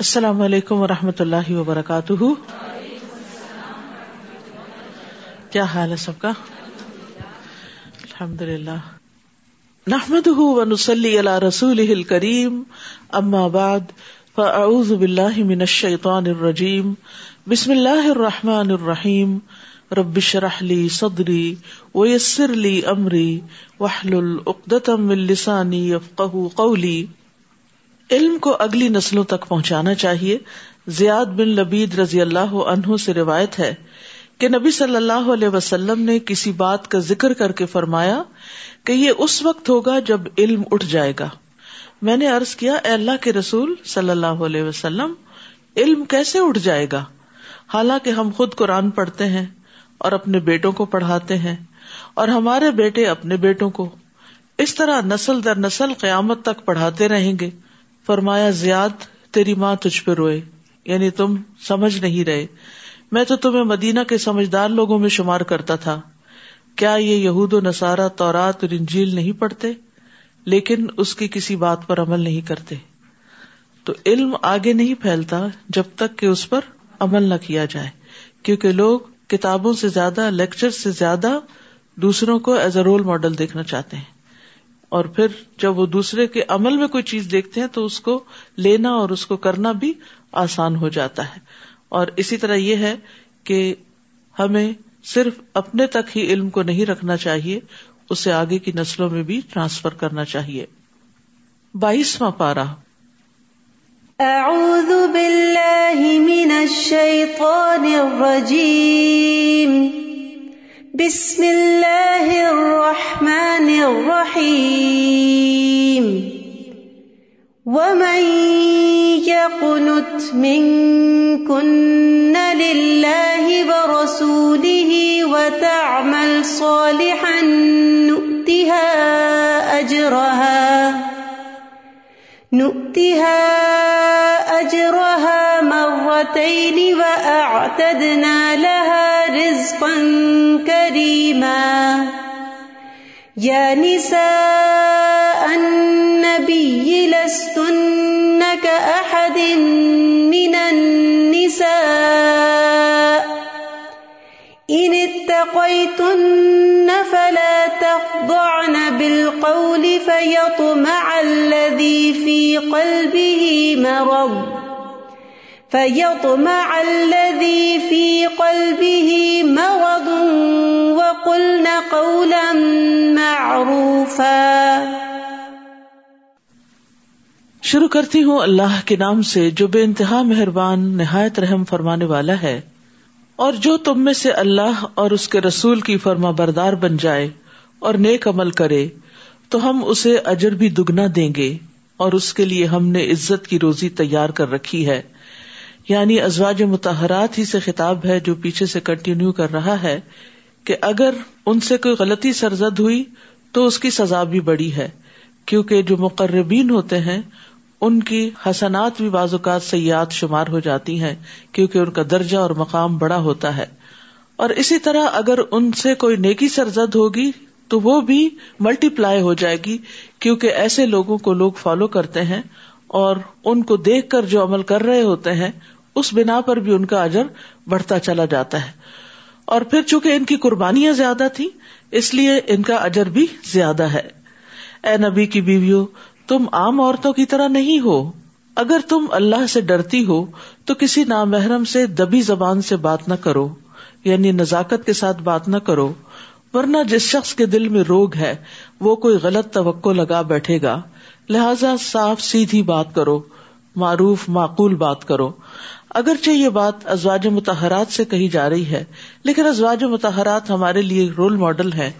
السلام علیکم و رحمۃ اللہ وبرکاتہ۔ کیا حال ہے سب کا؟ الحمد للہ نحمد ونسلی علی رسول کریم اما بعد، فاعوذ باللہ من الشیطان الرجیم۔ بسم اللہ الرحمن الرحیم۔ رب شرح لی صدری ویسر لی امری وحلل اقدتم من لسانی یفقہ قولی۔ علم کو اگلی نسلوں تک پہنچانا چاہیے۔ زیاد بن لبید رضی اللہ عنہ سے روایت ہے کہ نبی صلی اللہ علیہ وسلم نے کسی بات کا ذکر کر کے فرمایا کہ یہ اس وقت ہوگا جب علم اٹھ جائے گا۔ میں نے ارض کیا، اے اللہ کے رسول صلی اللہ علیہ وسلم، علم کیسے اٹھ جائے گا؟ حالانکہ ہم خود قرآن پڑھتے ہیں اور اپنے بیٹوں کو پڑھاتے ہیں اور ہمارے بیٹے اپنے بیٹوں کو اس طرح نسل در نسل قیامت تک پڑھاتے رہیں گے۔ فرمایا، زیاد تیری ماں تجھ پہ روئے یعنی تم سمجھ نہیں رہے۔ میں تو تمہیں مدینہ کے سمجھدار لوگوں میں شمار کرتا تھا۔ کیا یہ یہود و نصارہ تورات اور انجیل نہیں پڑھتے؟ لیکن اس کی کسی بات پر عمل نہیں کرتے۔ تو علم آگے نہیں پھیلتا جب تک کہ اس پر عمل نہ کیا جائے، کیونکہ لوگ کتابوں سے زیادہ لیکچر سے زیادہ دوسروں کو ایز اے رول ماڈل دیکھنا چاہتے ہیں۔ اور پھر جب وہ دوسرے کے عمل میں کوئی چیز دیکھتے ہیں تو اس کو لینا اور اس کو کرنا بھی آسان ہو جاتا ہے۔ اور اسی طرح یہ ہے کہ ہمیں صرف اپنے تک ہی علم کو نہیں رکھنا چاہیے، اسے آگے کی نسلوں میں بھی ٹرانسفر کرنا چاہیے۔ بائیسواں پارا اعوذ باللہ من الشیطان الرجیم۔ بسم اللہ الرحمن الرحیم ومن يقنت منكن لله ورسوله وتعمل صالحا نؤتها أجرها نؤتها أجرها مرتين وأعتدنا لها رزقا كريما. يا نساء النبي لستن كأحد من النساء. إن اتقيتن فلا تخضعن بالقول فيطمع الذي في قلبه مرض. فيطمع الذي في قلبه مرض وقلن قولا معروفا شروع کرتی ہوں اللہ کے نام سے جو بے انتہا مہربان، نہایت رحم فرمانے والا ہے۔ اور جو تم میں سے اللہ اور اس کے رسول کی فرما بردار بن جائے اور نیک عمل کرے، تو ہم اسے اجر بھی دگنا دیں گے اور اس کے لیے ہم نے عزت کی روزی تیار کر رکھی ہے۔ یعنی ازواج متحرات ہی سے خطاب ہے جو پیچھے سے کنٹینیو کر رہا ہے کہ اگر ان سے کوئی غلطی سرزد ہوئی تو اس کی سزا بھی بڑی ہے، کیونکہ جو مقربین ہوتے ہیں، ان کی حسنات بھی بعض اوقات سیاحت شمار ہو جاتی ہیں، کیونکہ ان کا درجہ اور مقام بڑا ہوتا ہے۔ اور اسی طرح اگر ان سے کوئی نیکی سرزد ہوگی تو وہ بھی ملٹی پلائی ہو جائے گی، کیونکہ ایسے لوگوں کو لوگ فالو کرتے ہیں اور ان کو دیکھ کر جو عمل کر رہے ہوتے ہیں اس بنا پر بھی ان کا اجر بڑھتا چلا جاتا ہے۔ اور پھر چونکہ ان کی قربانیاں زیادہ تھی اس لیے ان کا اجر بھی زیادہ ہے۔ اے نبی کی بیویوں تم عام عورتوں کی طرح نہیں ہو۔ اگر تم اللہ سے ڈرتی ہو، تو کسی نامحرم سے دبی زبان سے بات نہ کرو یعنی نزاکت کے ساتھ بات نہ کرو، ورنہ جس شخص کے دل میں روگ ہے، وہ کوئی غلط توقع لگا بیٹھے گا، لہذا صاف سیدھی بات کرو، معروف معقول بات کرو۔ اگرچہ یہ بات ازواج متحرات سے کہی جا رہی ہے، لیکن ازواج متحرات ہمارے لیے رول ماڈل ہے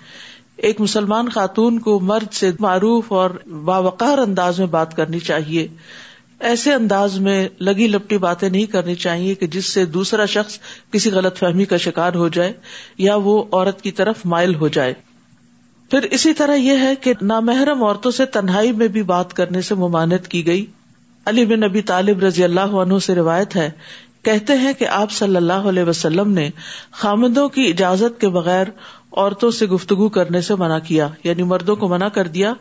ایک مسلمان خاتون کو مرد سے معروف اور باوقار انداز میں بات کرنی چاہیے۔ ایسے انداز میں لگی لپٹی باتیں نہیں کرنی چاہیے کہ جس سے دوسرا شخص کسی غلط فہمی کا شکار ہو جائے یا وہ عورت کی طرف مائل ہو جائے۔ پھر اسی طرح یہ ہے کہ نامحرم عورتوں سے تنہائی میں بھی بات کرنے سے ممانت کی گئی۔ علی بن نبی طالب رضی اللہ عنہ سے روایت ہے، کہتے ہیں کہ آپ صلی اللہ علیہ وسلم نے خامدوں کی اجازت کے بغیر عورتوں سے گفتگو کرنے سے منع کیا یعنی مردوں کو منع کر دیا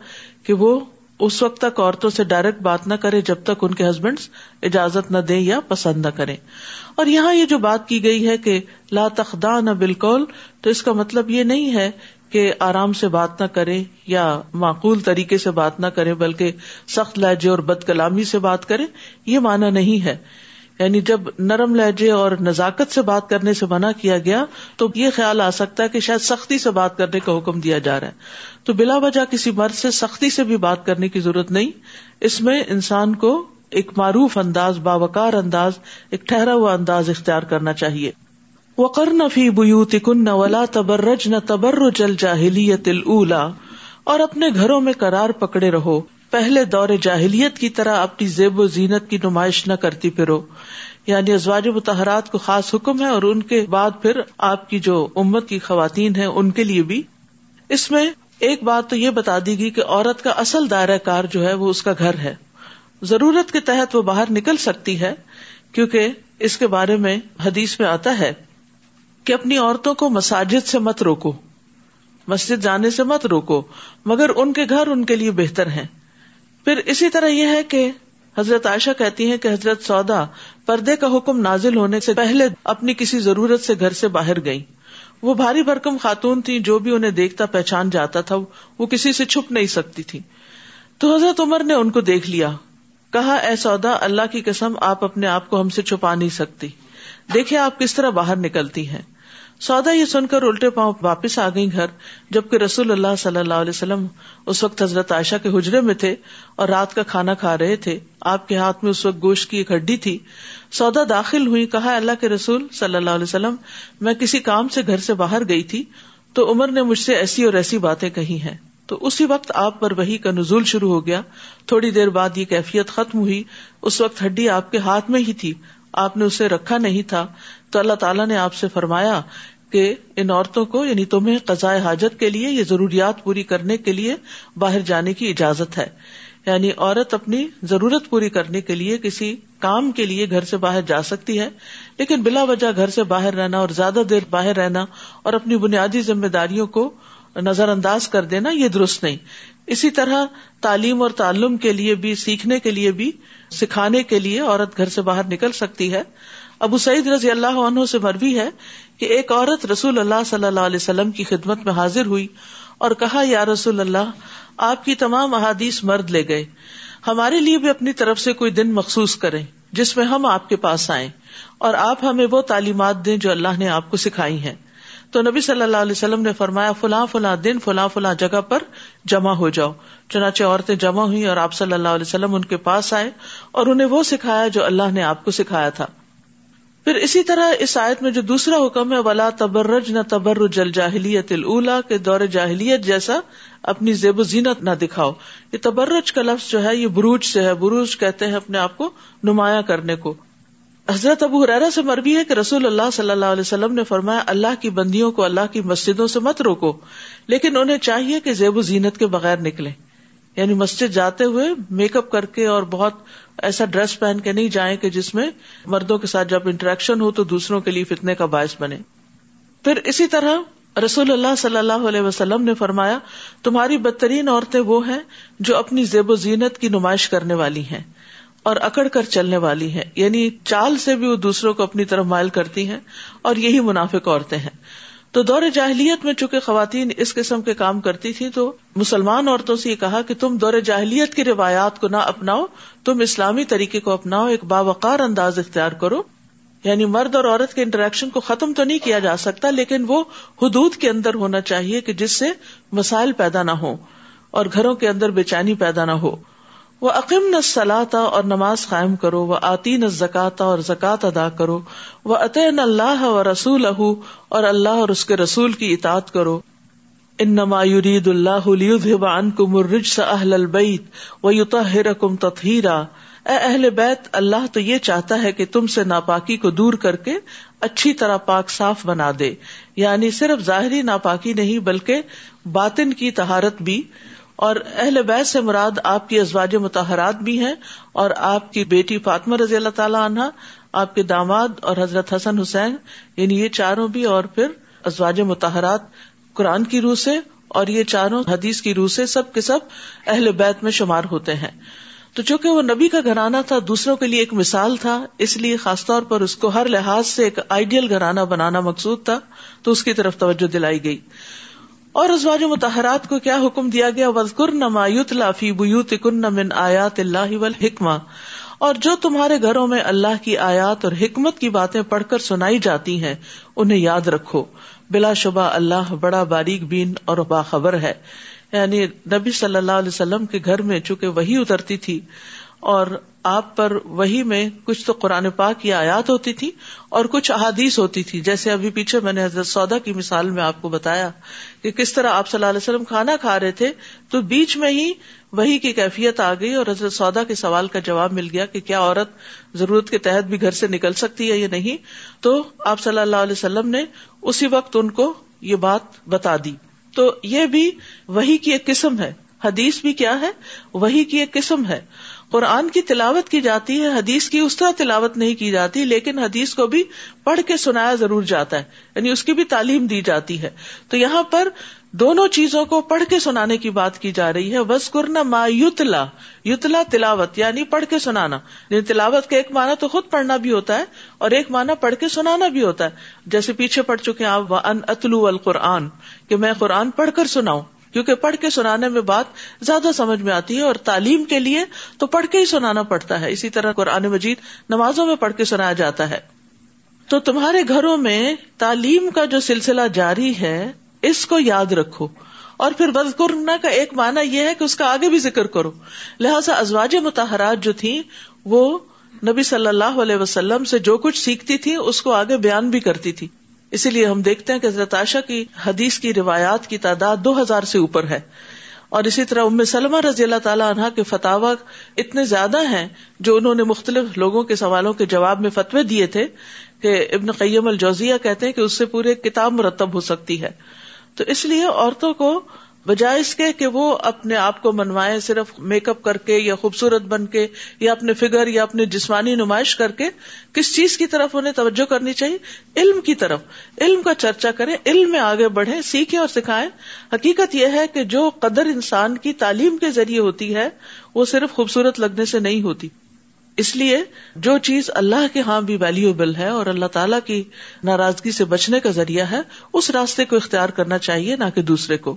کہ وہ اس وقت تک عورتوں سے ڈائریکٹ بات نہ کرے جب تک ان کے ہسبینڈ اجازت نہ دیں یا پسند نہ کریں۔ اور یہاں یہ جو بات کی گئی ہے کہ لا تخدان نہ بالکل تو اس کا مطلب یہ نہیں ہے کہ آرام سے بات نہ کرے یا معقول طریقے سے بات نہ کرے، بلکہ سخت لہجے اور بد کلامی سے بات کرے، یہ مانا نہیں ہے۔ یعنی جب نرم لہجے اور نزاکت سے بات کرنے سے منع کیا گیا، تو یہ خیال آ سکتا ہے کہ شاید سختی سے بات کرنے کا حکم دیا جا رہا ہے۔ تو بلا وجہ کسی مرد سے سختی سے بھی بات کرنے کی ضرورت نہیں۔ اس میں انسان کو ایک معروف انداز باوکار انداز، ایک ٹھہرا ہوا انداز اختیار کرنا چاہیے۔ وقر نفی بوتی کن ولا تبرج نہ تبرج الجاہلیت الا اور اپنے گھروں میں کرار پکڑے رہو۔ پہلے دور جاہلیت کی طرح اپنی زیب و زینت کی نمائش نہ کرتی پھرو۔ یعنی ازواج متحرات کو خاص حکم ہے اور ان کے بعد پھر آپ کی جو امت کی خواتین ہیں، ان کے لیے بھی۔ اس میں ایک بات تو یہ بتا دی گئی کہ عورت کا اصل دائرہ کار جو ہے وہ اس کا گھر ہے۔ ضرورت کے تحت وہ باہر نکل سکتی ہے، کیونکہ اس کے بارے میں حدیث میں آتا ہے کہ اپنی عورتوں کو مساجد سے مت روکو، مسجد جانے سے مت روکو، مگر ان کے گھر ان کے لیے بہتر ہیں۔ پھر اسی طرح یہ ہے کہ حضرت عائشہ کہتی ہیں کہ حضرت سودا پردے کا حکم نازل ہونے سے پہلے اپنی کسی ضرورت سے گھر سے باہر گئی وہ بھاری بھرکم خاتون تھی جو بھی انہیں دیکھتا پہچان جاتا تھا، وہ کسی سے چھپ نہیں سکتی تھی تو حضرت عمر نے ان کو دیکھ لیا، کہا، اے سودا اللہ کی قسم، آپ اپنے آپ کو ہم سے چھپا نہیں سکتی۔ دیکھے آپ کس طرح باہر نکلتی ہیں۔ سودا یہ سن کر الٹے پاؤں واپس آ گئی گھر، جبکہ رسول اللہ صلی اللہ علیہ وسلم اس وقت حضرت عائشہ کے حجرے میں تھے اور رات کا کھانا کھا رہے تھے۔ آپ کے ہاتھ میں اس وقت گوشت کی ایک ہڈی تھی۔ سودا داخل ہوئی، کہا، اللہ کے رسول صلی اللہ علیہ وسلم، میں کسی کام سے گھر سے باہر گئی تھی تو عمر نے مجھ سے ایسی اور ایسی باتیں کہی ہیں۔ تو اسی وقت آپ پر وہی کا نزول شروع ہو گیا۔ تھوڑی دیر بعد یہ کیفیت ختم ہوئی۔ اس وقت ہڈی آپ کے ہاتھ میں ہی تھی۔ آپ نے اسے رکھا نہیں تھا تو اللہ تعالیٰ نے آپ سے فرمایا کہ ان عورتوں کو یعنی تمہیں قزائے حاجت کے لیے یہ ضروریات پوری کرنے کے لیے باہر جانے کی اجازت ہے۔ یعنی عورت اپنی ضرورت پوری کرنے کے لیے کسی کام کے لیے گھر سے باہر جا سکتی ہے، لیکن بلا وجہ گھر سے باہر رہنا اور زیادہ دیر باہر رہنا اور اپنی بنیادی ذمہ داریوں کو نظر انداز کر دینا یہ درست نہیں۔ اسی طرح تعلیم اور تعلم کے لیے بھی، سیکھنے کے لیے بھی، سکھانے کے لیے عورت گھر سے باہر نکل سکتی ہے۔ ابو سعید رضی اللہ عنہ سے مربی ہے کہ ایک عورت رسول اللہ صلی اللہ علیہ وسلم کی خدمت میں حاضر ہوئی اور کہا، یا رسول اللہ، آپ کی تمام احادیث مرد لے گئے۔ ہمارے لیے بھی اپنی طرف سے کوئی دن مخصوص کریں جس میں ہم آپ کے پاس آئیں اور آپ ہمیں وہ تعلیمات دیں جو اللہ نے آپ کو سکھائی ہیں۔ تو نبی صلی اللہ علیہ وسلم نے فرمایا، فلاں فلاں دن، فلاں فلاں جگہ پر جمع ہو جاؤ۔ چنانچہ عورتیں جمع ہوئی اور آپ صلی اللہ علیہ وسلم ان کے پاس آئے اور انہیں وہ سکھایا جو اللہ نے آپ کو سکھایا تھا۔ پھر اسی طرح اس آیت میں جو دوسرا حکم ہے، ولا تبرج نہ تبر جل جاہلیت الا کے دور جاہلیت جیسا اپنی زیب و زینت نہ دکھاؤ۔ یہ تبرج کا لفظ جو ہے، یہ بروج سے ہے۔ بروج کہتے ہیں اپنے آپ کو نمایاں کرنے کو۔ حضرت ابو حرارا سے مربی ہے کہ رسول اللہ صلی اللہ علیہ وسلم نے فرمایا، اللہ کی بندیوں کو، اللہ کی مسجدوں سے مت روکو، لیکن انہیں چاہیے کہ زیب و زینت کے بغیر نکلے یعنی مسجد جاتے ہوئے میک اپ کر کے اور بہت ایسا ڈریس پہن کے نہیں جائیں کہ جس میں مردوں کے ساتھ جب انٹریکشن ہو تو دوسروں کے لیے فتنے کا باعث بنے۔ پھر اسی طرح رسول اللہ صلی اللہ علیہ وسلم نے فرمایا، تمہاری بدترین عورتیں وہ ہیں جو اپنی زیب و زینت کی نمائش کرنے والی ہیں۔ اور اکڑ کر چلنے والی ہیں۔ یعنی چال سے بھی وہ دوسروں کو اپنی طرف مائل کرتی ہیں اور یہی منافق عورتیں ہیں۔ تو دور جاہلیت میں چونکہ خواتین اس قسم کے کام کرتی تھی تو مسلمان عورتوں سے یہ کہا کہ تم دور جاہلیت کی روایات کو نہ اپناؤ، تم اسلامی طریقے کو اپناؤ، ایک باوقار انداز اختیار کرو۔ یعنی مرد اور عورت کے انٹریکشن کو ختم تو نہیں کیا جا سکتا، لیکن وہ حدود کے اندر ہونا چاہیے کہ جس سے مسائل پیدا نہ ہو اور گھروں کے اندر بے چینی پیدا نہ ہو۔ وہ عقیم نہ سلاتا اور نماز قائم کرو وہ آتی نہ زکاتا اور زکوٰۃ ادا کرو وہ عطین اللہ و رسول اور اللہ اور اس کے رسول کی اطاط کرو۔ ان نما یرید اللہ کم الرج اہل البیت و یوتا کم تطہیرا اے اہل بیت، اللہ تو یہ چاہتا ہے کہ تم سے ناپاکی کو دور کر کے اچھی طرح پاک صاف بنا دے۔ یعنی صرف ظاہری ناپاکی نہیں، بلکہ باطن کی تہارت بھی اور اہل بیت سے مراد آپ کی ازواج متحرات بھی ہیں اور آپ کی بیٹی فاطمہ رضی اللہ تعالیٰ عنہ، آپ کے داماد اور حضرت حسن حسین یعنی یہ چاروں بھی اور پھر ازواج متحرات قرآن کی روح سے اور یہ چاروں حدیث کی روح سے سب کے سب اہل بیت میں شمار ہوتے ہیں۔ تو چونکہ وہ نبی کا گھرانہ تھا، دوسروں کے لیے ایک مثال تھا، اس لیے خاص طور پر اس کو ہر لحاظ سے ایک آئیڈیل گھرانہ بنانا مقصود تھا، تو اس کی طرف توجہ دلائی گئی۔ اور ازواج متحرات کو کیا حکم دیا گیا؟ وزقر نمایت لافی بیوت کن من آیات اللہ حکمہ اور جو تمہارے گھروں میں اللہ کی آیات اور حکمت کی باتیں پڑھ کر سنائی جاتی ہیں، انہیں یاد رکھو۔ بلا شبہ اللہ بڑا باریک بین اور باخبر ہے۔ یعنی نبی صلی اللہ علیہ وسلم کے گھر میں چونکہ وہی اترتی تھی اور آپ پر وہی میں کچھ تو قرآن پاک کی آیات ہوتی تھی اور کچھ احادیث ہوتی تھی۔ جیسے ابھی پیچھے میں نے حضرت سودا کی مثال میں آپ کو بتایا کہ کس طرح آپ صلی اللہ علیہ وسلم کھانا کھا رہے تھے تو بیچ میں ہی وہی کی کیفیت آ گئی اور حضرت سودا کے سوال کا جواب مل گیا کہ کیا عورت ضرورت کے تحت بھی گھر سے نکل سکتی ہے یا نہیں؟ تو آپ صلی اللہ علیہ وسلم نے اسی وقت ان کو یہ بات بتا دی۔ تو یہ بھی وہی کی ایک قسم ہے۔ حدیث بھی کیا ہے؟ وہی کی ایک قسم ہے۔ قرآن کی تلاوت کی جاتی ہے، حدیث کی اس طرح تلاوت نہیں کی جاتی، لیکن حدیث کو بھی پڑھ کے سنایا ضرور جاتا ہے یعنی اس کی بھی تعلیم دی جاتی ہے۔ تو یہاں پر دونوں چیزوں کو پڑھ کے سنانے کی بات کی جا رہی ہے۔ بس کرنا ما یتلا یتلا تلاوت یعنی پڑھ کے سنانا۔ یعنی تلاوت کا ایک معنی تو خود پڑھنا بھی ہوتا ہے اور ایک معنی پڑھ کے سنانا بھی ہوتا ہے۔ جیسے پیچھے پڑھ چکے آپ ان اتلو القرآن، کہ میں قرآن پڑھ کر سناؤں۔ کیونکہ پڑھ کے سنانے میں بات زیادہ سمجھ میں آتی ہے اور تعلیم کے لیے تو پڑھ کے ہی سنانا پڑتا ہے۔ اسی طرح قرآن مجید نمازوں میں پڑھ کے سنایا جاتا ہے۔ تو تمہارے گھروں میں تعلیم کا جو سلسلہ جاری ہے، اس کو یاد رکھو۔ اور پھر بز کا ایک معنی یہ ہے کہ اس کا آگے بھی ذکر کرو۔ لہٰذا ازواج متحرات جو تھی وہ نبی صلی اللہ علیہ وسلم سے جو کچھ سیکھتی تھی اس کو آگے بیان بھی کرتی تھی اسی لیے ہم دیکھتے ہیں کہ حضرت عائشہ کی حدیث کی روایات کی تعداد دو ہزار سے اوپر ہے۔ اور اسی طرح ام سلمہ رضی اللہ تعالیٰ عنہ کے فتوا اتنے زیادہ ہیں جو انہوں نے مختلف لوگوں کے سوالوں کے جواب میں فتوے دیے تھے کہ ابن قیم الجوزیہ کہتے ہیں کہ اس سے پورے کتاب مرتب ہو سکتی ہے۔ تو اس لیے عورتوں کو بجائے اس کے کہ وہ اپنے آپ کو منوائے صرف میک اپ کر کے یا خوبصورت بن کے یا اپنے فگر یا اپنی جسمانی نمائش کر کے کس چیز کی طرف انہیں توجہ کرنی چاہیے؟ علم کی طرف۔ علم کا چرچا کریں، علم میں آگے بڑھیں، سیکھیں اور سکھائیں۔ حقیقت یہ ہے کہ جو قدر انسان کی تعلیم کے ذریعے ہوتی ہے، وہ صرف خوبصورت لگنے سے نہیں ہوتی۔ اس لیے جو چیز اللہ کے ہاں بھی ویلیوبل ہے اور اللہ تعالیٰ کی ناراضگی سے بچنے کا ذریعہ ہے، اس راستے کو اختیار کرنا چاہیے، نہ کہ دوسرے کو۔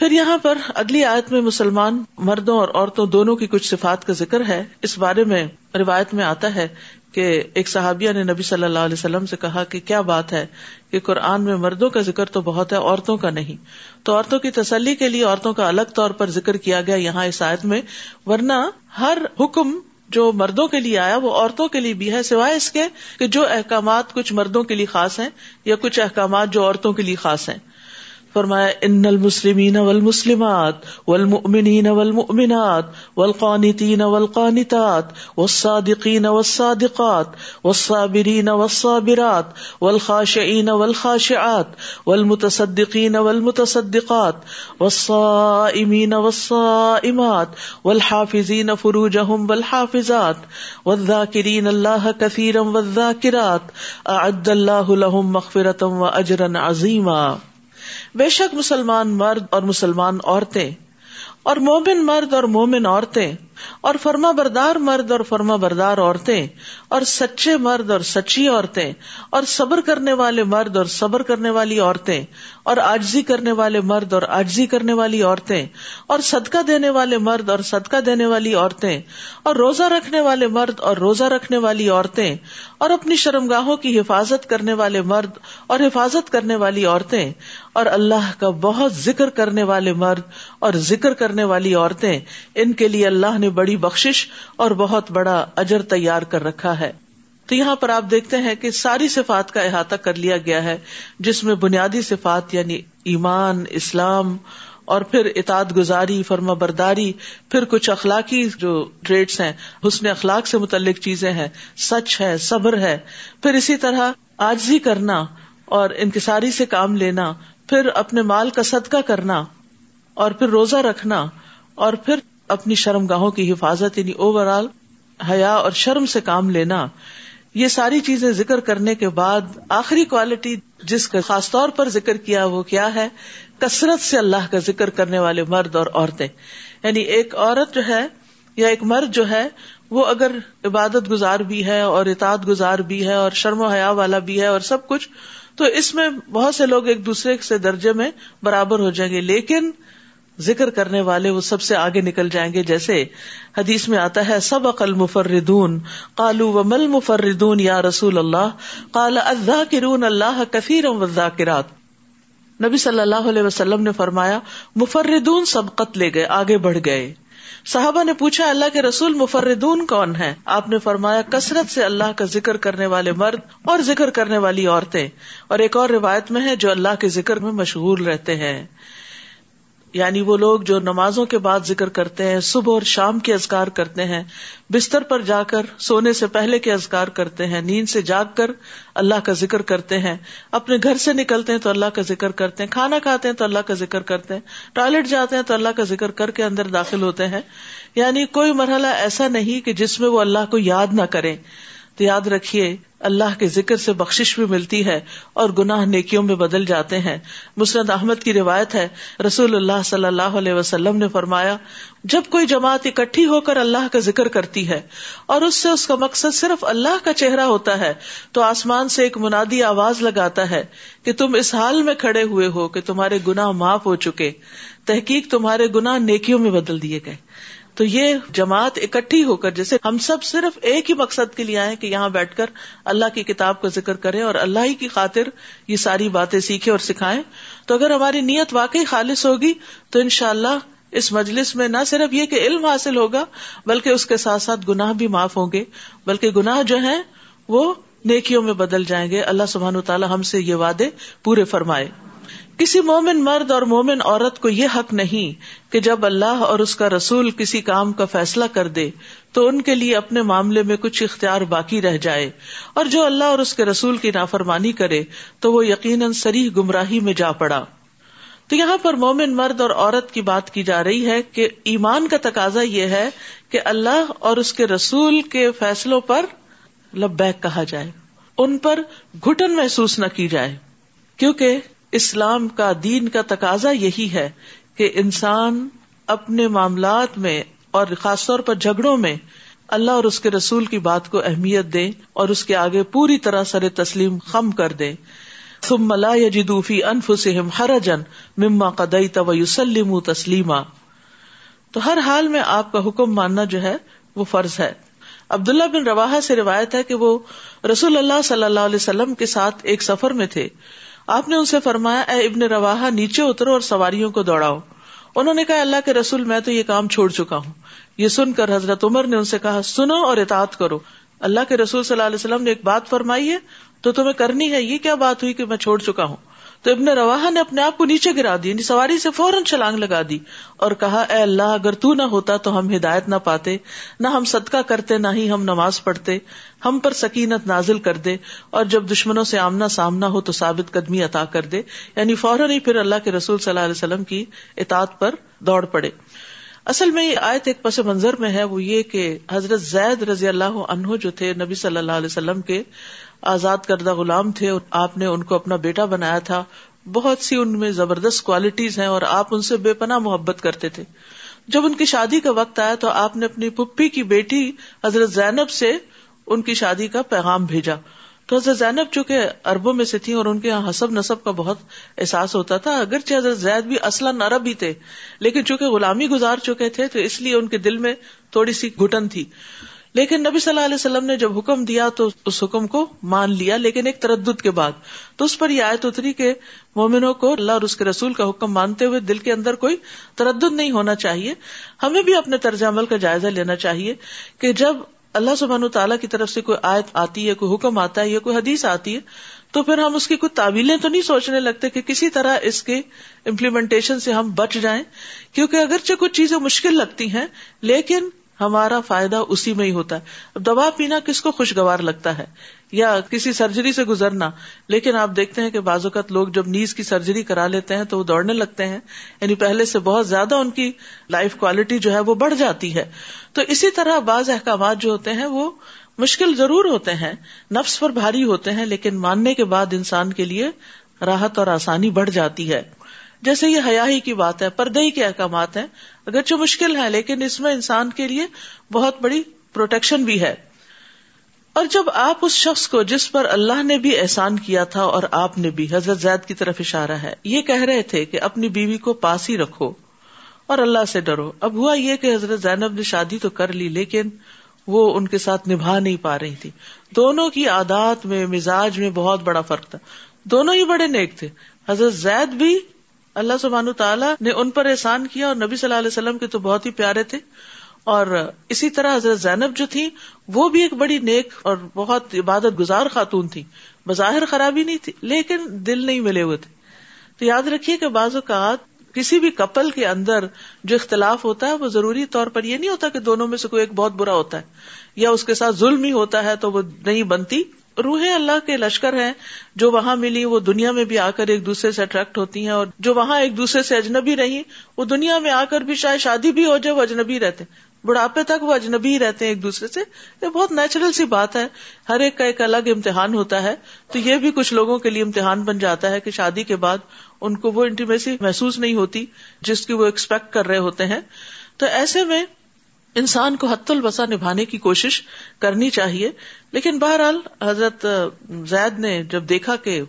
پھر یہاں پر اگلی آیت میں مسلمان مردوں اور عورتوں دونوں کی کچھ صفات کا ذکر ہے۔ اس بارے میں روایت میں آتا ہے کہ ایک صحابیہ نے نبی صلی اللہ علیہ وسلم سے کہا کہ کیا بات ہے کہ قرآن میں مردوں کا ذکر تو بہت ہے، عورتوں کا نہیں۔ تو عورتوں کی تسلی کے لیے عورتوں کا الگ طور پر ذکر کیا گیا یہاں اس آیت میں، ورنہ ہر حکم جو مردوں کے لیے آیا وہ عورتوں کے لیے بھی ہے، سوائے اس کے کہ جو احکامات کچھ مردوں کے لیے خاص ہیں یا کچھ احکامات جو عورتوں کے لیے خاص ہیں۔ فرمایا، ان المسلمین والمسلمات والمؤمنین والمؤمنات والقانتین والقانتات والصادقین والصادقات والصابرین والصابرات والخاشعین والخاشعات والمتصدقین والمتصدقات والصائمین والصائمات والحافظین فروجهم والحافظات والذاکرین اللہ كثيرا والذاکرات اعد اللہ لهم مغفرة واجرا عظیما بے شک مسلمان مرد اور مسلمان عورتیں اور مومن مرد اور مومن عورتیں اور فرما بردار مرد اور فرما بردار عورتیں، اور سچے مرد اور سچی عورتیں، اور صبر کرنے والے مرد اور صبر کرنے والی عورتیں، اور آجزی کرنے والے مرد اور آجزی کرنے والی عورتیں، اور صدقہ دینے والے مرد اور صدقہ دینے والی عورتیں، اور روزہ رکھنے والے مرد اور روزہ رکھنے والی عورتیں، اور اپنی شرمگاہوں کی حفاظت کرنے والے مرد اور حفاظت کرنے والی عورتیں، اور اللہ کا بہت ذکر کرنے والے مرد اور ذکر کرنے والی عورتیں، ان کے لیے اللہ نے بڑی بخش اور بہت بڑا اجر تیار کر رکھا ہے۔ تو یہاں پر آپ دیکھتے ہیں کہ ساری صفات کا احاطہ کر لیا گیا ہے، جس میں بنیادی صفات یعنی ایمان، اسلام اور پھر اطاعت گزاری فرما برداری پھر کچھ اخلاقی جو ٹریڈس ہیں، حسن اخلاق سے متعلق چیزیں ہیں، سچ ہے، صبر ہے۔ پھر اسی طرح آجزی کرنا اور انکساری سے کام لینا، پھر اپنے مال کا صدقہ کرنا اور پھر روزہ رکھنا اور پھر اپنی شرم گاہوں کی حفاظت یعنی اوور آل حیا اور شرم سے کام لینا، یہ ساری چیزیں ذکر کرنے کے بعد آخری کوالٹی جس کا خاص طور پر ذکر کیا وہ کیا ہے؟ کثرت سے اللہ کا ذکر کرنے والے مرد اور عورتیں۔ یعنی ایک عورت جو ہے یا ایک مرد جو ہے، وہ اگر عبادت گزار بھی ہے اور اطاعت گزار بھی ہے اور شرم و حیا والا بھی ہے اور سب کچھ، تو اس میں بہت سے لوگ ایک دوسرے سے درجے میں برابر ہو جائیں گے۔ لیکن ذکر کرنے والے وہ سب سے آگے نکل جائیں گے جیسے حدیث میں آتا ہے سب عقل مفردون کالو و مل مفردون یا رسول اللہ؟ کالا کرون اللہ کثیر ذاکرات نبی صلی اللہ علیہ وسلم نے فرمایا، مفردون سبقت لے گئے، آگے بڑھ گئے۔ صحابہ نے پوچھا، اللہ کے رسول مفردون کون ہے آپ نے فرمایا، کثرت سے اللہ کا ذکر کرنے والے مرد اور ذکر کرنے والی عورتیں۔ اور ایک اور روایت میں ہے، جو اللہ کے ذکر میں مشہور رہتے ہیں۔ یعنی وہ لوگ جو نمازوں کے بعد ذکر کرتے ہیں، صبح اور شام کے ازکار کرتے ہیں، بستر پر جا کر سونے سے پہلے کے ازکار کرتے ہیں، نیند سے جاگ کر اللہ کا ذکر کرتے ہیں، اپنے گھر سے نکلتے ہیں تو اللہ کا ذکر کرتے ہیں، کھانا کھاتے ہیں تو اللہ کا ذکر کرتے ہیں، ٹوائلٹ جاتے ہیں تو اللہ کا ذکر کر کے اندر داخل ہوتے ہیں۔ یعنی کوئی مرحلہ ایسا نہیں کہ جس میں وہ اللہ کو یاد نہ کرے تو یاد رکھیے، اللہ کے ذکر سے بخش بھی ملتی ہے اور گناہ نیکیوں میں بدل جاتے ہیں۔ مسرت احمد کی روایت ہے، رسول اللہ صلی اللہ علیہ وسلم نے فرمایا، جب کوئی جماعت اکٹھی ہو کر اللہ کا ذکر کرتی ہے اور اس سے اس کا مقصد صرف اللہ کا چہرہ ہوتا ہے، تو آسمان سے ایک منادی آواز لگاتا ہے کہ تم اس حال میں کھڑے ہوئے ہو کہ تمہارے گناہ معاف ہو چکے۔ تحقیق تمہارے گناہ نیکیوں میں بدل دیے گئے۔ تو یہ جماعت اکٹھی ہو کر جیسے ہم سب صرف ایک ہی مقصد کے لیے آئے کہ یہاں بیٹھ کر اللہ کی کتاب کا ذکر کریں اور اللہ ہی کی خاطر یہ ساری باتیں سیکھیں اور سکھائیں۔ تو اگر ہماری نیت واقعی خالص ہوگی تو ان شاء اللہ اس مجلس میں نہ صرف یہ کہ علم حاصل ہوگا بلکہ اس کے ساتھ ساتھ گناہ بھی معاف ہوں گے۔ بلکہ گناہ جو ہیں وہ نیکیوں میں بدل جائیں گے۔ اللہ سبحان تعالیٰ ہم سے یہ وعدے پورے فرمائے۔ کسی مومن مرد اور مومن عورت کو یہ حق نہیں کہ جب اللہ اور اس کا رسول کسی کام کا فیصلہ کر دے تو ان کے لیے اپنے معاملے میں کچھ اختیار باقی رہ جائے۔ اور جو اللہ اور اس کے رسول کی نافرمانی کرے تو وہ یقیناً سریح گمراہی میں جا پڑا۔ تو یہاں پر مومن مرد اور عورت کی بات کی جا رہی ہے کہ ایمان کا تقاضا یہ ہے کہ اللہ اور اس کے رسول کے فیصلوں پر لبیک کہا جائے، ان پر گٹن محسوس نہ کی جائے۔ کیونکہ اسلام کا دین کا تقاضا یہی ہے کہ انسان اپنے معاملات میں اور خاص طور پر جھگڑوں میں اللہ اور اس کے رسول کی بات کو اہمیت دے اور اس کے آگے پوری طرح سر تسلیم خم کر دے۔ ثم ملا جدوفی انف سم ہر جن مما قدئی تو یوسلم تسلیما۔ تو ہر حال میں آپ کا حکم ماننا جو ہے وہ فرض ہے۔ عبداللہ بن روا سے روایت ہے کہ وہ رسول اللہ صلی اللہ علیہ وسلم کے ساتھ ایک سفر میں تھے۔ آپ نے ان سے فرمایا، اے ابن روا نیچے اترو اور سواریوں کو دوڑاؤ. انہوں نے کہا، اللہ کے رسول میں تو یہ کام چھوڑ چکا ہوں۔ یہ سن کر حضرت عمر نے ان سے کہا، سنو اور اطاعت کرو۔ اللہ کے رسول صلی اللہ علیہ وسلم نے ایک بات فرمائی ہے تو تمہیں کرنی ہے یہ کیا بات ہوئی کہ میں چھوڑ چکا ہوں؟ تو ابن روا نے اپنے آپ کو نیچے گرا دی یعنی سواری سے فوراً چھلانگ لگا دی اور کہا، اے اللہ، اگر تو نہ ہوتا تو ہم ہدایت نہ پاتے، نہ ہم صدقہ کرتے، نہ ہی ہم نماز پڑھتے، ہم پر سکینت نازل کر دے اور جب دشمنوں سے آمنا سامنا ہو تو ثابت قدمی عطا کر دے۔ یعنی فوراً ہی پھر اللہ کے رسول صلی اللہ علیہ وسلم کی اطاعت پر دوڑ پڑے۔ اصل میں یہ آیت ایک پس منظر میں ہے، وہ یہ کہ حضرت زید رضی اللہ عنہ جو تھے، نبی صلی اللہ علیہ وسلم کے آزاد کردہ غلام تھے آپ نے ان کو اپنا بیٹا بنایا تھا۔ بہت سی ان میں زبردست کوالٹیز ہیں اور آپ ان سے بے پناہ محبت کرتے تھے۔ جب ان کی شادی کا وقت آیا تو آپ نے اپنی پپی کی بیٹی حضرت زینب سے ان کی شادی کا پیغام بھیجا۔ تو حضرت زینب چونکہ اربوں میں سے تھی اور ان کے یہاں حسب نصب کا بہت احساس ہوتا تھا، اگرچہ حضرت زید بھی اصلا عرب ہی تھے، لیکن چونکہ غلامی گزار چکے تھے تو اس لیے ان کے دل میں تھوڑی سی گٹن تھی۔ لیکن نبی صلی اللہ علیہ وسلم نے جب حکم دیا تو اس حکم کو مان لیا، لیکن ایک تردد کے بعد۔ تو اس پر یہ آیت اتری کہ مومنوں کو اللہ اور اس کے رسول کا حکم مانتے ہوئے دل کے اندر کوئی تردد نہیں ہونا چاہیے۔ ہمیں بھی اپنے طرز عمل کا جائزہ لینا چاہیے کہ جب اللہ سبحانہ تعالیٰ کی طرف سے کوئی آیت آتی ہے، کوئی حکم آتا ہے یا کوئی حدیث آتی ہے، تو پھر ہم اس کی کوئی تعویلیں تو نہیں سوچنے لگتے کہ کسی طرح اس کے امپلیمنٹیشن سے ہم بچ جائیں۔ کیونکہ اگرچہ کچھ چیزیں مشکل لگتی ہیں، لیکن ہمارا فائدہ اسی میں ہی ہوتا ہے۔ اب دوا پینا کس کو خوشگوار لگتا ہے؟ یا کسی سرجری سے گزرنا۔ لیکن آپ دیکھتے ہیں کہ بعض اوقات لوگ جب نیز کی سرجری کرا لیتے ہیں تو وہ دوڑنے لگتے ہیں۔ یعنی پہلے سے بہت زیادہ ان کی لائف کوالٹی جو ہے وہ بڑھ جاتی ہے۔ تو اسی طرح بعض احکامات جو ہوتے ہیں وہ مشکل ضرور ہوتے ہیں۔ نفس پر بھاری ہوتے ہیں، لیکن ماننے کے بعد انسان کے لیے راحت اور آسانی بڑھ جاتی ہے۔ جیسے یہ حیاہی کی بات ہے، پردے کے احکامات ہیں۔ اگرچہ مشکل ہے، لیکن اس میں انسان کے لیے بہت بڑی پروٹیکشن بھی ہے۔ اور جب آپ اس شخص کو، جس پر اللہ نے بھی احسان کیا تھا اور آپ نے بھی، حضرت زید کی طرف اشارہ ہے، یہ کہہ رہے تھے کہ اپنی بیوی کو پاس ہی رکھو اور اللہ سے ڈرو۔ اب ہوا یہ کہ حضرت زینب نے شادی تو کر لی، لیکن وہ ان کے ساتھ نبھا نہیں پا رہی تھی۔ دونوں کی عادات میں، مزاج میں بہت بڑا فرق تھا۔ دونوں ہی بڑے نیک تھے۔ حضرت زید بھی اللہ سبحان تعالیٰ نے ان پر احسان کیا اور نبی صلی اللہ علیہ وسلم کے تو بہت ہی پیارے تھے اور اسی طرح حضرت زینب جو تھی وہ بھی ایک بڑی نیک اور بہت عبادت گزار خاتون تھی بظاہر خرابی نہیں تھی، لیکن دل نہیں ملے ہوئے تھے۔ تو یاد رکھیے کہ بعض اوقات کسی بھی کپل کے اندر جو اختلاف ہوتا ہے، وہ ضروری طور پر یہ نہیں ہوتا کہ دونوں میں سے کوئی ایک بہت برا ہوتا ہے یا اس کے ساتھ ظلم ہی ہوتا ہے تو وہ نہیں بنتی۔ روحیں اللہ کے لشکر ہیں، جو وہاں ملی، وہ دنیا میں بھی آ کر ایک دوسرے سے اٹریکٹ ہوتی ہیں اور جو وہاں ایک دوسرے سے اجنبی رہی وہ دنیا میں آ کر بھی شاید شادی بھی ہو جائے، وہ اجنبی رہتے بڑھاپے تک وہ اجنبی رہتے ہیں ایک دوسرے سے۔ یہ بہت نیچرل سی بات ہے۔ ہر ایک کا ایک الگ امتحان ہوتا ہے۔ تو یہ بھی کچھ لوگوں کے لیے امتحان بن جاتا ہے کہ شادی کے بعد ان کو وہ انٹیمیسی محسوس نہیں ہوتی جس کی وہ ایکسپیکٹ کر رہے ہوتے ہیں۔ تو ایسے میں انسان کو حت البسا نبھانے کی کوشش کرنی چاہیے۔ لیکن بہرحال حضرت زید نے جب دیکھا کہ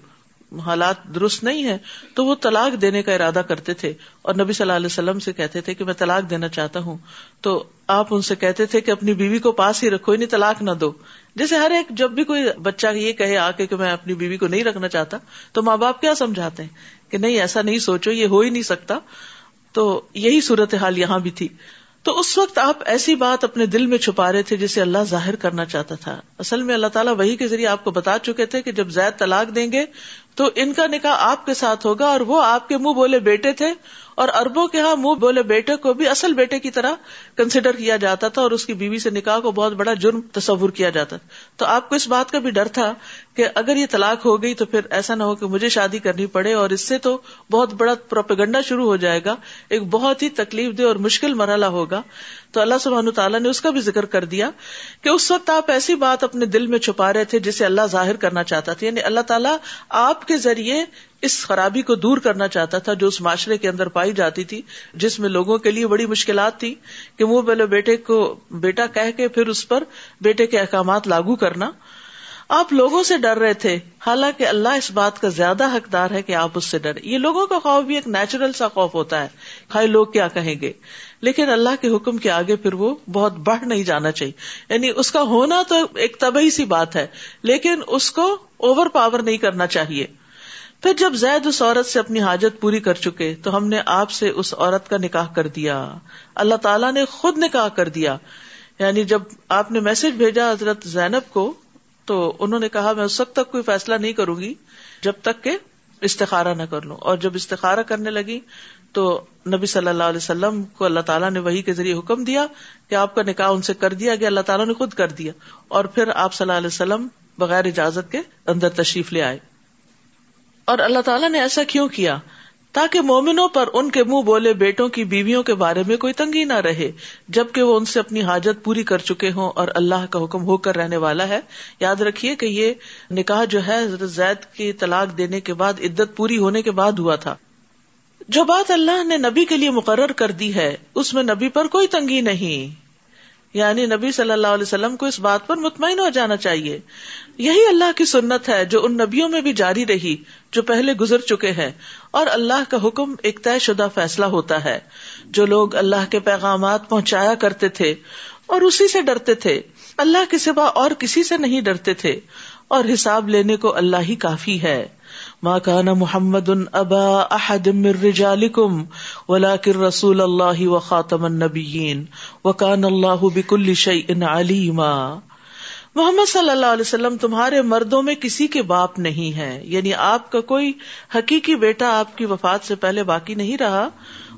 حالات درست نہیں ہے تو وہ طلاق دینے کا ارادہ کرتے تھے۔ اور نبی صلی اللہ علیہ وسلم سے کہتے تھے کہ میں طلاق دینا چاہتا ہوں۔ تو آپ ان سے کہتے تھے کہ اپنی بیوی کو پاس ہی رکھو نہیں طلاق نہ دو۔ جیسے ہر ایک جب بھی کوئی بچہ یہ کہے آ کے کہ میں اپنی بیوی کو نہیں رکھنا چاہتا، تو ماں باپ کیا سمجھاتے ہیں؟ کہ نہیں، ایسا نہیں سوچو، یہ ہو ہی نہیں سکتا۔ تو یہی صورت حال یہاں بھی تھی۔ تو اس وقت آپ ایسی بات اپنے دل میں چھپا رہے تھے جسے اللہ ظاہر کرنا چاہتا تھا۔ اصل میں اللہ تعالیٰ وہی کے ذریعے آپ کو بتا چکے تھے کہ جب زید طلاق دیں گے تو ان کا نکاح آپ کے ساتھ ہوگا اور وہ آپ کے منہ بولے بیٹے تھے اور اربوں کے ہاں منہ بولے بیٹے کو بھی اصل بیٹے کی طرح کنسیڈر کیا جاتا تھا اور اس کی بیوی سے نکاح کو بہت بڑا جرم تصور کیا جاتا تھا۔ تو آپ کو اس بات کا بھی ڈر تھا کہ اگر یہ طلاق ہو گئی تو پھر ایسا نہ ہو کہ مجھے شادی کرنی پڑے اور اس سے تو بہت بڑا پروپیگنڈا شروع ہو جائے گا، ایک بہت ہی تکلیف دہ اور مشکل مرحلہ ہوگا۔ تو اللہ سبحان تعالیٰ نے اس کا بھی ذکر کر دیا کہ اس وقت آپ ایسی بات اپنے دل میں چھپا رہے تھے جسے اللہ ظاہر کرنا چاہتا تھا۔ یعنی اللہ تعالیٰ آپ کے ذریعے اس خرابی کو دور کرنا چاہتا تھا جو اس معاشرے کے اندر پائی جاتی تھی، جس میں لوگوں کے لیے بڑی مشکلات تھی کہ وہ پہلے بیٹے کو بیٹا کہہ کے پھر اس پر بیٹے کے احکامات لاگو کرنا۔ آپ لوگوں سے ڈر رہے تھے، حالانکہ اللہ اس بات کا زیادہ حقدار ہے کہ آپ اس سے ڈرے یہ لوگوں کا خوف بھی ایک نیچرل سا خوف ہوتا ہے۔ ہائی لوگ کیا کہیں گے؟ لیکن اللہ کے حکم کے آگے پھر وہ بہت بڑھ نہیں جانا چاہیے۔ یعنی اس کا ہونا تو ایک طبی سی بات ہے، لیکن اس کو اوور پاور نہیں کرنا چاہیے۔ پھر جب زید اس عورت سے اپنی حاجت پوری کر چکے تو ہم نے آپ سے اس عورت کا نکاح کر دیا۔ اللہ تعالیٰ نے خود نکاح کر دیا۔ یعنی جب آپ نے میسج بھیجا حضرت زینب کو تو انہوں نے کہا، میں اس وقت تک کوئی فیصلہ نہیں کروں گی جب تک کہ استخارا نہ کر لوں۔ اور جب استخارا کرنے لگی تو نبی صلی اللہ علیہ وسلم کو اللہ تعالیٰ نے وہی کے ذریعے حکم دیا کہ آپ کا نکاح ان سے کر دیا گیا، اللہ تعالیٰ نے خود کر دیا۔ اور پھر آپ صلی اللہ علیہ وسلم بغیر اجازت کے اندر تشریف لے آئے۔ اور اللہ تعالیٰ نے ایسا کیوں کیا؟ تاکہ مومنوں پر ان کے منہ بولے بیٹوں کی بیویوں کے بارے میں کوئی تنگی نہ رہے، جبکہ وہ ان سے اپنی حاجت پوری کر چکے ہوں اور اللہ کا حکم ہو کر رہنے والا ہے۔ یاد رکھیے کہ یہ نکاح جو ہے زید کی طلاق دینے کے بعد، عدت پوری ہونے کے بعد ہوا تھا۔ جو بات اللہ نے نبی کے لیے مقرر کر دی ہے، اس میں نبی پر کوئی تنگی نہیں۔ یعنی نبی صلی اللہ علیہ وسلم کو اس بات پر مطمئن ہو جانا چاہیے۔ یہی اللہ کی سنت ہے جو ان نبیوں میں بھی جاری رہی، جو پہلے گزر چکے ہیں۔ اور اللہ کا حکم ایک طے شدہ فیصلہ ہوتا ہے۔ جو لوگ اللہ کے پیغامات پہنچایا کرتے تھے اور اسی سے ڈرتے تھے، اللہ کے سوا اور کسی سے نہیں ڈرتے تھے۔ اور حساب لینے کو اللہ ہی کافی ہے۔ ما كان محمد ابا احد من رجالكم، ولكن رسول الله و النبيين، وكان الله اللہ شيء عليما. علیما محمد صلی اللہ علیہ وسلم تمہارے مردوں میں کسی کے باپ نہیں ہے یعنی آپ کا کوئی حقیقی بیٹا آپ کی وفات سے پہلے باقی نہیں رہا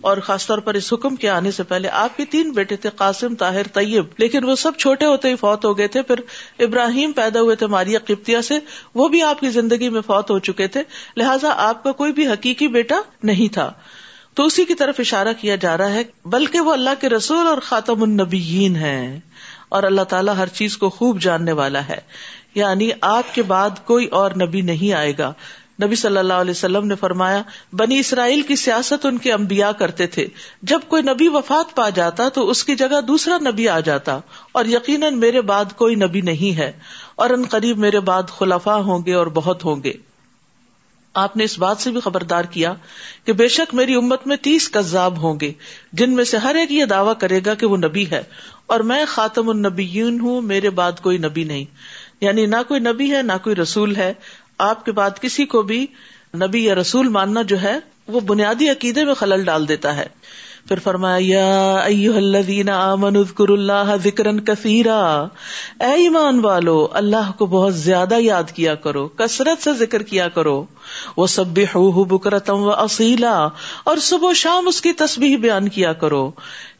اور خاص طور پر اس حکم کے آنے سے پہلے آپ کے تین بیٹے تھے، قاسم، طاہر، طیب۔ لیکن وہ سب چھوٹے ہوتے ہی فوت ہو گئے تھے۔ پھر ابراہیم پیدا ہوئے تھے ماریا قبطیہ سے، وہ بھی آپ کی زندگی میں فوت ہو چکے تھے۔ لہٰذا آپ کا کوئی بھی حقیقی بیٹا نہیں تھا۔ تو اسی کی طرف اشارہ کیا جا رہا ہے، بلکہ وہ اللہ کے رسول اور خاتم النبیین ہے اور اللہ تعالیٰ ہر چیز کو خوب جاننے والا ہے۔ یعنی آپ کے بعد کوئی اور نبی نہیں آئے گا۔ نبی صلی اللہ علیہ وسلم نے فرمایا، بنی اسرائیل کی سیاست ان کے انبیاء کرتے تھے۔ جب کوئی نبی وفات پا جاتا تو اس کی جگہ دوسرا نبی آ جاتا، اور یقیناً میرے بعد کوئی نبی نہیں ہے، اور ان قریب میرے بعد خلفا ہوں گے اور بہت ہوں گے۔ آپ نے اس بات سے بھی خبردار کیا کہ بے شک میری امت میں تیس کذاب ہوں گے، جن میں سے ہر ایک یہ دعویٰ کرے گا کہ وہ نبی ہے، اور میں خاتم النبیین ہوں، میرے بعد کوئی نبی نہیں۔ یعنی نہ کوئی نبی ہے، نہ کوئی رسول ہے آپ کے بعد کسی کو بھی نبی یا رسول ماننا جو ہے، وہ بنیادی عقیدے میں خلل ڈال دیتا ہے۔ پھر فرمایا اللہ ذکر کثیرا۔ اے ایمان والو، اللہ کو بہت زیادہ یاد کیا کرو، کثرت سے ذکر کیا کرو۔ وہ سب بکرتم و اصیلا اور صبح و شام اس کی تصویر بیان کیا کرو۔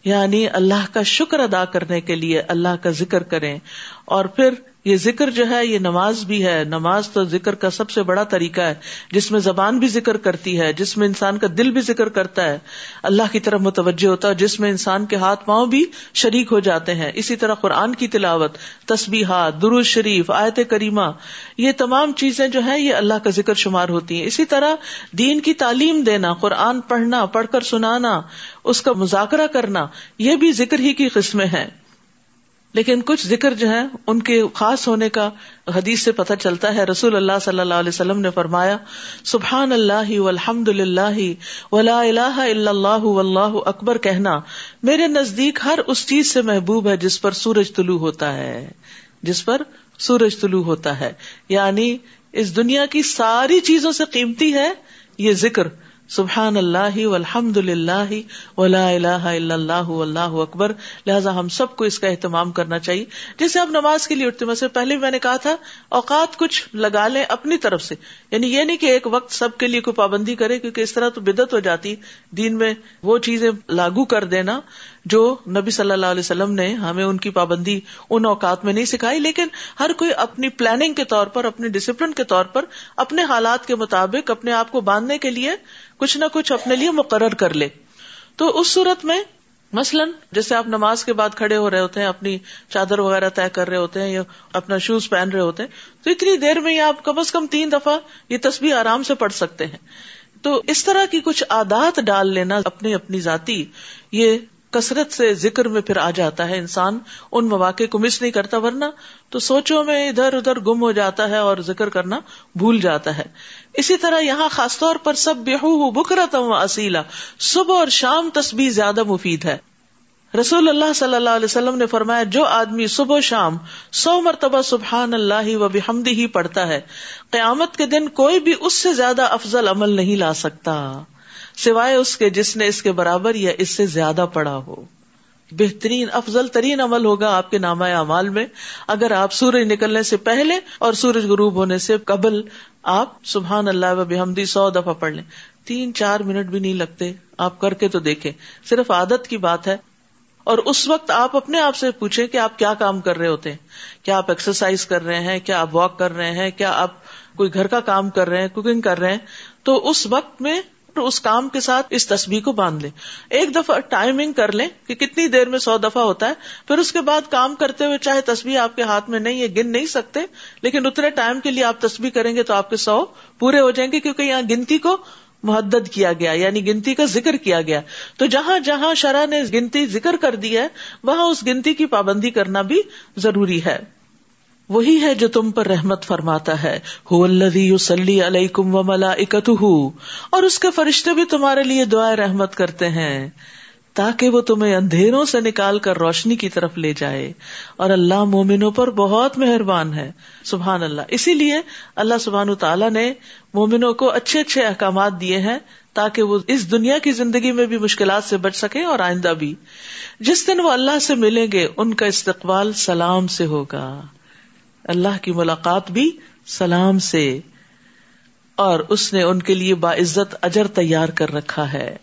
یعنی اللہ کا شکر ادا کرنے کے لیے اللہ کا ذکر کریں۔ اور پھر یہ ذکر جو ہے، یہ نماز بھی ہے۔ نماز تو ذکر کا سب سے بڑا طریقہ ہے، جس میں زبان بھی ذکر کرتی ہے، جس میں انسان کا دل بھی ذکر کرتا ہے۔ اللہ کی طرف متوجہ ہوتا ہے جس میں انسان کے ہاتھ پاؤں بھی شریک ہو جاتے ہیں۔ اسی طرح قرآن کی تلاوت، تسبیحات، درود شریف، آیت کریمہ، یہ تمام چیزیں جو ہے یہ اللہ کا ذکر شمار ہوتی ہیں۔ اسی طرح دین کی تعلیم دینا، قرآن پڑھنا، پڑھ کر سنانا، اس کا مذاکرہ کرنا، یہ بھی ذکر ہی کی قسمیں ہیں۔ لیکن کچھ ذکر جو ہے ان کے خاص ہونے کا حدیث سے پتہ چلتا ہے۔ رسول اللہ صلی اللہ علیہ وسلم نے فرمایا، سبحان اللہ الحمد للہ ولا الہ الا اللہ واللہ اکبر کہنا، میرے نزدیک ہر اس چیز سے محبوب ہے جس پر سورج طلوع ہوتا ہے۔ جس پر سورج طلوع ہوتا ہے۔ یعنی اس دنیا کی ساری چیزوں سے قیمتی ہے یہ ذکر۔ سبحان اللہ الحمد للہ ولا الہ الا اللہ اللہ اکبر لہٰذا ہم سب کو اس کا اہتمام کرنا چاہیے جیسے آپ نماز کے لیے اٹھتے میں سے پہلے میں نے کہا تھا اوقات کچھ لگا لیں اپنی طرف سے یعنی یہ نہیں کہ ایک وقت سب کے لیے کوئی پابندی کرے کیونکہ اس طرح تو بدت ہو جاتی دین میں وہ چیزیں لاگو کر دینا جو نبی صلی اللہ علیہ وسلم نے ہمیں ان کی پابندی ان اوقات میں نہیں سکھائی، لیکن ہر کوئی اپنی پلاننگ کے طور پر، اپنی ڈسپلن کے طور پر اپنے حالات کے مطابق اپنے آپ کو باندھنے کے لیے کچھ نہ کچھ اپنے لیے مقرر کر لے۔ تو اس صورت میں مثلاً جیسے آپ نماز کے بعد کھڑے ہو رہے ہوتے ہیں، اپنی چادر وغیرہ طے کر رہے ہوتے ہیں یا اپنا شوز پہن رہے ہوتے ہیں، تو اتنی دیر میں آپ کم از کم تین دفعہ یہ تصویر آرام سے پڑھ سکتے ہیں۔ تو اس طرح کی کچھ عادات ڈال لینا اپنی اپنی ذاتی یہ کثرت سے ذکر میں پھر آ جاتا ہے انسان، ان مواقع کو مس نہیں کرتا، ورنہ تو سوچوں میں ادھر ادھر گم ہو جاتا ہے اور ذکر کرنا بھول جاتا ہے۔ اسی طرح یہاں خاص طور پر سب بےحو بکرت اصیلا صبح اور شام تسبیح زیادہ مفید ہے۔ رسول اللہ صلی اللہ علیہ وسلم نے فرمایا، جو آدمی صبح شام سو مرتبہ سبحان اللہ و بحمدی ہی پڑھتا ہے، قیامت کے دن کوئی بھی اس سے زیادہ افضل عمل نہیں لا سکتا۔ سوائے اس کے جس نے اس کے برابر یا اس سے زیادہ پڑا ہو۔ بہترین، افضل ترین عمل ہوگا آپ کے نامہ اعمال میں۔ اگر آپ سورج نکلنے سے پہلے اور سورج غروب ہونے سے قبل آپ سبحان اللہ و بحمدی سو دفعہ پڑھ لیں۔ تین، چار منٹ بھی نہیں لگتے۔ آپ کر کے تو دیکھیں۔ صرف عادت کی بات ہے۔ اور اس وقت آپ اپنے آپ سے پوچھیں کہ آپ کیا کام کر رہے ہوتے ہیں۔ کیا آپ ایکسرسائز کر رہے ہیں؟ کیا آپ واک کر رہے ہیں؟ کیا آپ کوئی گھر کا کام کر رہے ہیں؟ کوکنگ کر رہے ہیں؟ تو اس وقت میں اس کام کے ساتھ اس تصویر کو باندھ لیں۔ ایک دفعہ ٹائمنگ کر لیں کہ کتنی دیر میں سو دفعہ ہوتا ہے، پھر اس کے بعد کام کرتے ہوئے چاہے تصویر آپ کے ہاتھ میں نہیں ہے، گن نہیں سکتے، لیکن اتنے ٹائم کے لیے آپ تصویر کریں گے تو آپ کے سو پورے ہو جائیں گے کیونکہ یہاں گنتی کو محدد کیا گیا یعنی گنتی کا ذکر کیا گیا۔ تو جہاں جہاں شرح نے گنتی ذکر کر دی ہے، وہاں اس گنتی کی پابندی کرنا بھی ضروری ہے۔ وہی ہے جو تم پر رحمت فرماتا ہے۔ علیہ کم و ملا اور اس کے فرشتے بھی تمہارے لیے دعائیں رحمت کرتے ہیں۔ تاکہ وہ تمہیں اندھیروں سے نکال کر روشنی کی طرف لے جائے۔ اور اللہ مومنوں پر بہت مہربان ہے۔ سبحان اللہ۔ اسی لیے اللہ سبحان تعالیٰ نے مومنوں کو اچھے اچھے احکامات دیے ہیں تاکہ وہ اس دنیا کی زندگی میں بھی مشکلات سے بچ سکے اور آئندہ بھی۔ جس دن وہ اللہ سے ملیں گے، ان کا استقبال سلام سے ہوگا۔ اللہ کی ملاقات بھی سلام سے اور اس نے ان کے لیے باعزت اجر تیار کر رکھا ہے۔